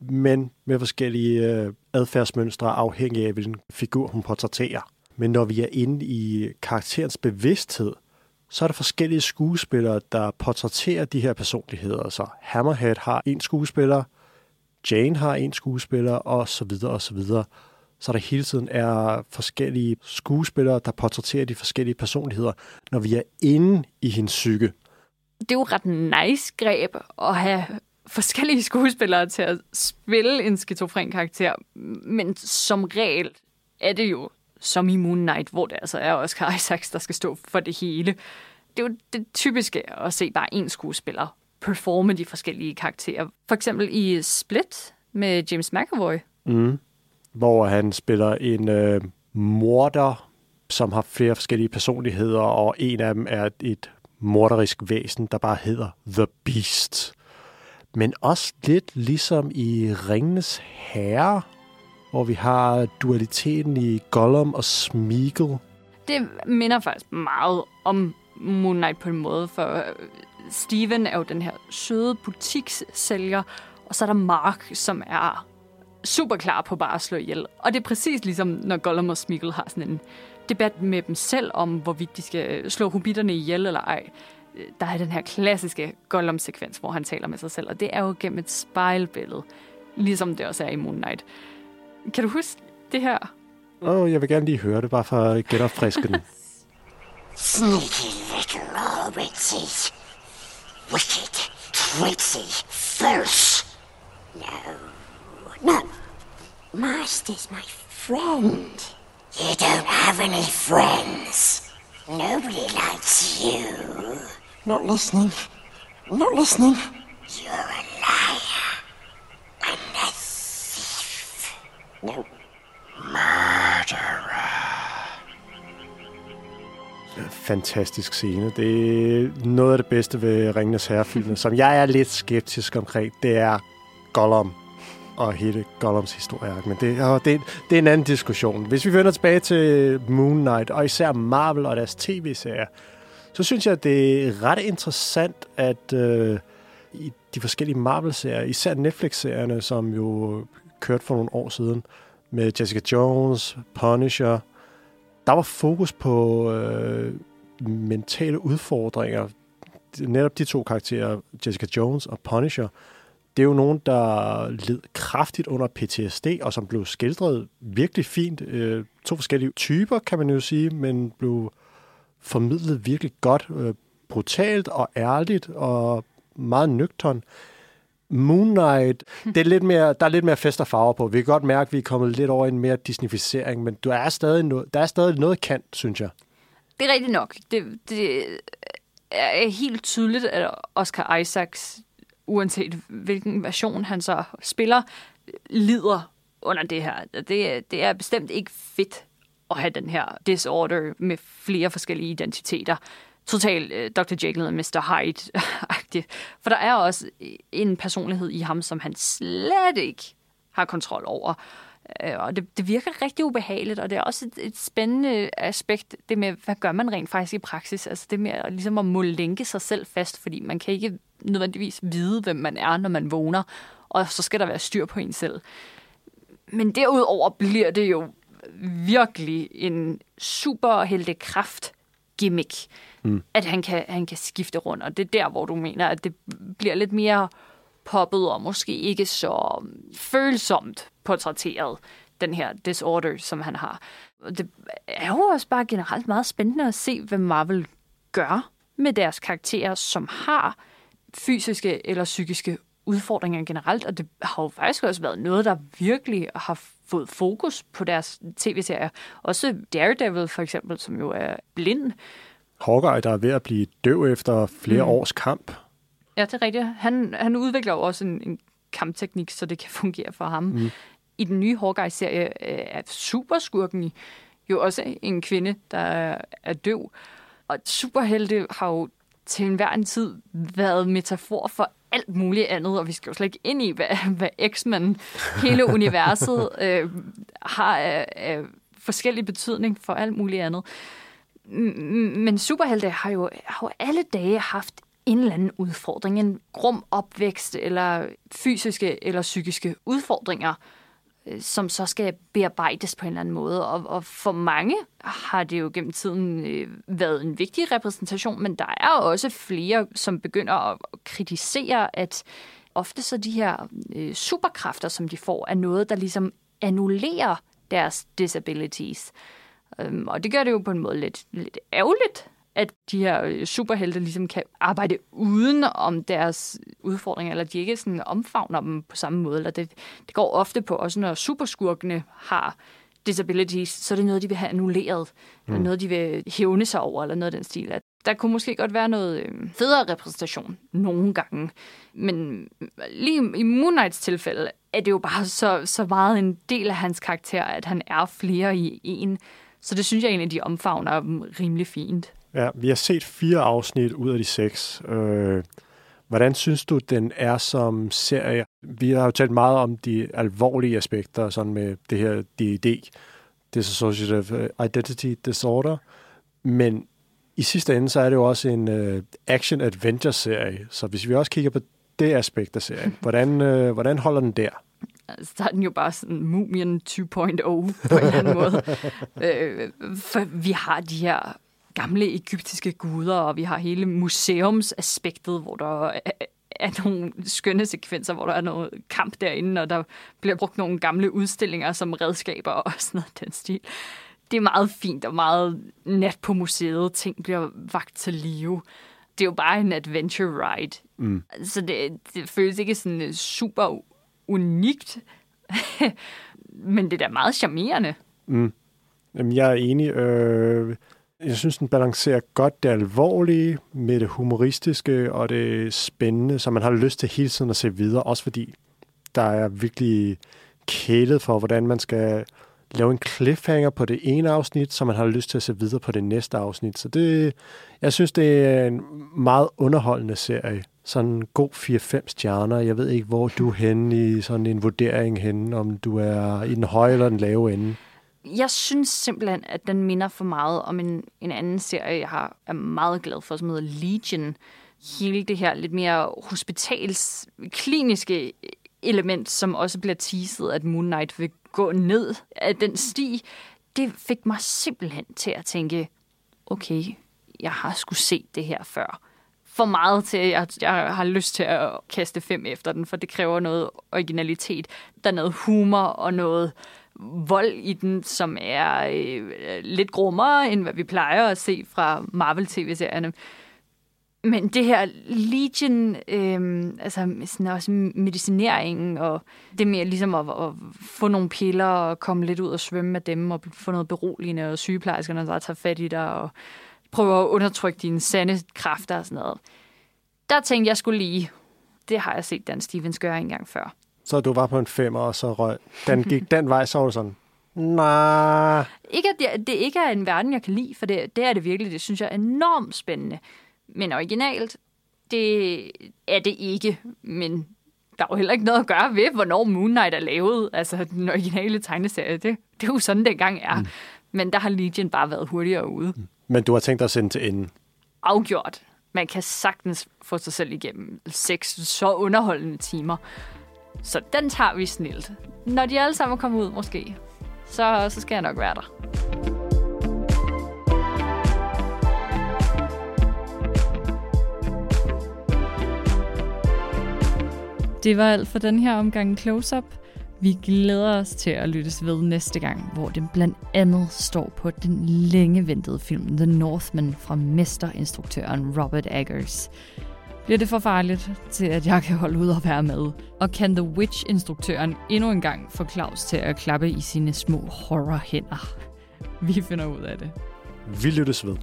men med forskellige øh, adfærdsmønstre afhængig af, hvilken figur hun portrætterer. Men når vi er inde i karakterens bevidsthed, så er der forskellige skuespillere, der portrætterer de her personligheder. Så Hammerhead har en skuespiller, Jane har en skuespiller, og så videre, og så videre. Så der hele tiden er forskellige skuespillere, der portrætterer de forskellige personligheder, når vi er inde i hendes psyke. Det er jo ret nice greb at have forskellige skuespillere til at spille en skizofren karakter, men som regel er det jo som i Moon Knight, hvor det altså er Oscar Isaacs, der skal stå for det hele. Det er jo det typiske at se bare en skuespiller performe de forskellige karakterer. For eksempel i Split med James McAvoy. Mm. Hvor han spiller en øh, morder, som har flere forskellige personligheder, og en af dem er et morderisk væsen, der bare hedder The Beast. Men også lidt ligesom i Ringenes Herre, hvor vi har dualiteten i Gollum og Smeagol. Det minder faktisk meget om Moon Knight på en måde, for øh, Steven er jo den her søde butikssælger, og så er der Mark, som er super klar på bare at slå ihjel. Og det er præcis ligesom, når Gollum og Smeagol har sådan en debat med dem selv om, hvorvidt de skal slå hobitterne ihjel eller ej. Der er den her klassiske Gollum-sekvens, hvor han taler med sig selv, og det er jo gennem et spejlbillede, ligesom det også er i Moon Knight. Kan du huske det her? Åh, oh, jeg vil gerne lige høre det, bare for at genopfriske den. Sneaky little Hobbitses. Wicked, tricksy, false. No, no. Master's my friend. You don't have any friends. Nobody likes you. Not listening. Not listening. You're a liar. And a thief. No. Murderer. fantastisk scene. Det er noget af det bedste ved Ringenes Herre-filmen, som jeg er lidt skeptisk omkring. Det er Gollum og hele Gollums historie. Men det, og det, det er en anden diskussion. Hvis vi vender tilbage til Moon Knight, og især Marvel og deres tv-serier, så synes jeg, det er ret interessant, at øh, i de forskellige Marvel-serier, især Netflix-serierne, som jo kørte for nogle år siden, med Jessica Jones, Punisher, der var fokus på øh, mentale udfordringer. Netop de to karakterer, Jessica Jones og Punisher, det er jo nogen, der led kraftigt under PTSD, og som blev skildret virkelig fint. Øh, to forskellige typer, kan man jo sige, men blev formidlet virkelig godt, øh, brutalt og ærligt og meget nøgtern. Moon Knight, det er lidt mere, der er lidt mere fest og farver på. Vi kan godt mærke, at vi er kommet lidt over i en mere Disneyficering, men du er stadig no, der er stadig noget kant, synes jeg. Det er rigtigt nok. Det, det er helt tydeligt, at Oscar Isaacs, uanset hvilken version han så spiller, lider under det her. Det, det er bestemt ikke fedt at have den her disorder med flere forskellige identiteter total uh, Dr. Jekyll og Mr. Hyde-agtigt. For der er også en personlighed i ham, som han slet ikke har kontrol over. Uh, og det, det virker rigtig ubehageligt, og det er også et, et spændende aspekt, det med, hvad gør man rent faktisk i praksis? Altså det med at, ligesom at må lænke sig selv fast, fordi man kan ikke nødvendigvis vide, hvem man er, når man vågner, og så skal der være styr på en selv. Men derudover bliver det jo virkelig en superheltekraft gimmick mm. at han kan, han kan skifte rundt. Og det er der, hvor du mener, at det bliver lidt mere poppet og måske ikke så følsomt portrætteret, den her disorder, som han har. Det er jo også bare generelt meget spændende at se, hvad Marvel gør med deres karakterer, som har fysiske eller psykiske udfordringer generelt, og det har jo faktisk også været noget, der virkelig har fået fokus på deres tv-serier. Også Daredevil for eksempel, som jo er blind, Hawkeye, der er ved at blive døv efter flere mm. års kamp. Ja, det er rigtigt. Han, han udvikler jo også en, en kampteknik, så det kan fungere for ham. Mm. I den nye Hawkeye-serie øh, er superskurken jo også en kvinde, der er døv. Og superhelte har jo til enhver en tid været metafor for alt muligt andet, og vi skal jo slet ikke ind i, hvad, hvad X-Men, hele universet, øh, har af, af forskellig betydning for alt muligt andet men superhelte har jo, har jo alle dage haft en eller anden udfordring, en grum opvækst eller fysiske eller psykiske udfordringer, øh, som så skal bearbejdes på en eller anden måde. Og, og for mange har det jo gennem tiden øh, været en vigtig repræsentation, men der er også flere, som begynder at kritisere, at ofte så de her øh, superkræfter, som de får, er noget, der ligesom annullerer deres disabilities. Øhm, og det gør det jo på en måde lidt, lidt ærgerligt, at de her øh, superhelte ligesom kan arbejde uden om deres udfordringer, eller de ikke sådan omfavner dem på samme måde. Eller det, det går ofte på, også når superskurkene har disabilities, så er det noget, de vil have annulleret, mm. eller noget, de vil hævne sig over, eller noget af den stil. At der kunne måske godt være noget øh, federe repræsentation nogle gange. Men lige i Moon Knights tilfælde er det jo bare så, så meget en del af hans karakter, at han er flere i en. Så det synes jeg egentlig, de omfavner dem rimelig fint. Ja, vi har set fire afsnit ud af de seks. Øh, hvordan synes du, den er som serie? Vi har jo talt meget om de alvorlige aspekter, sådan med det her DID, Dissociative Identity Disorder, men i sidste ende, så er det jo også en uh, action-adventure-serie. Så hvis vi også kigger på det aspekt af serien, hvordan, uh, hvordan holder den der? Der er den jo bare sådan Mumien 2.0 på en eller anden måde. øh, for vi har de her gamle egyptiske guder, og vi har hele museumsaspektet, hvor der er, nogle skønne sekvenser, hvor der er noget kamp derinde, og der bliver brugt nogle gamle udstillinger som redskaber og sådan noget den stil. Det er meget fint og meget nat på museet. Ting bliver vagt til live. Det er jo bare en adventure ride. Mm. Så det, det føles ikke sådan super unikt, men det er da meget charmerende. Mm. Jamen, jeg er enig. Øh, jeg synes, den balancerer godt det alvorlige med det humoristiske og det spændende, så man har lyst til hele tiden at se videre, også fordi der er virkelig kælet for, hvordan man skal lave en cliffhanger på det ene afsnit, så man har lyst til at se videre på det næste afsnit. Så det, jeg synes, det er en meget underholdende serie. Sådan en god 4-5 stjerner. Jeg ved ikke, hvor du er henne i sådan en vurdering henne, om du er i den høje eller den lave ende. Jeg synes simpelthen, at den minder for meget om en, en anden serie, jeg har, er meget glad for, som hedder Legion. Hele det her lidt mere hospitalskliniske element, som også bliver teaset, at Moon Knight vil gå ned af den sti, det fik mig simpelthen til at tænke, okay, jeg har skulle set det her før. For meget til, at jeg har lyst til at kaste fem efter den, for det kræver noget originalitet. Der er noget humor og noget vold i den, som er øh, lidt grummere, end hvad vi plejer at se fra Marvel-tv-serierne. Men det her Legion, øh, altså sådan også medicineringen, og det mere ligesom at, at få nogle piller og komme lidt ud og svømme med dem, og få noget beroligende, og sygeplejerskerne, der tager fat i dig, og prøver at undertrykke dine sande kræfter og sådan noget. Der tænkte jeg skulle lige, det har jeg set Dan Stevens gøre engang før. Så du var på en femmer, og så røg. Den gik den vej, så var du sådan, nej. Ikke at det, det ikke er en verden, jeg kan lide, for det, det er det virkelig. Det synes jeg er enormt spændende. Men originalt, det er det ikke. Men der er jo heller ikke noget at gøre ved, hvornår Moon Knight er lavet. Altså, den originale tegneserie, det, det er jo sådan, det gang er. Mm. Men der har Legion bare været hurtigere ude. Mm. Men du har tænkt dig at sende til enden? Afgjort. Man kan sagtens få sig selv igennem seks så underholdende timer. Så den tager vi snilt. Når de alle sammen kommer ud, måske, så, så skal jeg nok være der. Det var alt for den her omgang Close-Up. Vi glæder os til at lyttes ved næste gang, hvor den blandt andet står på den længe ventede film The Northman fra mesterinstruktøren Robert Eggers. Bliver det for farligt til, at jeg kan holde ud og være med? Og kan The Witch-instruktøren endnu en gang få Claus til at klappe i sine små horrorhænder? Vi finder ud af det. Vi lyttes ved.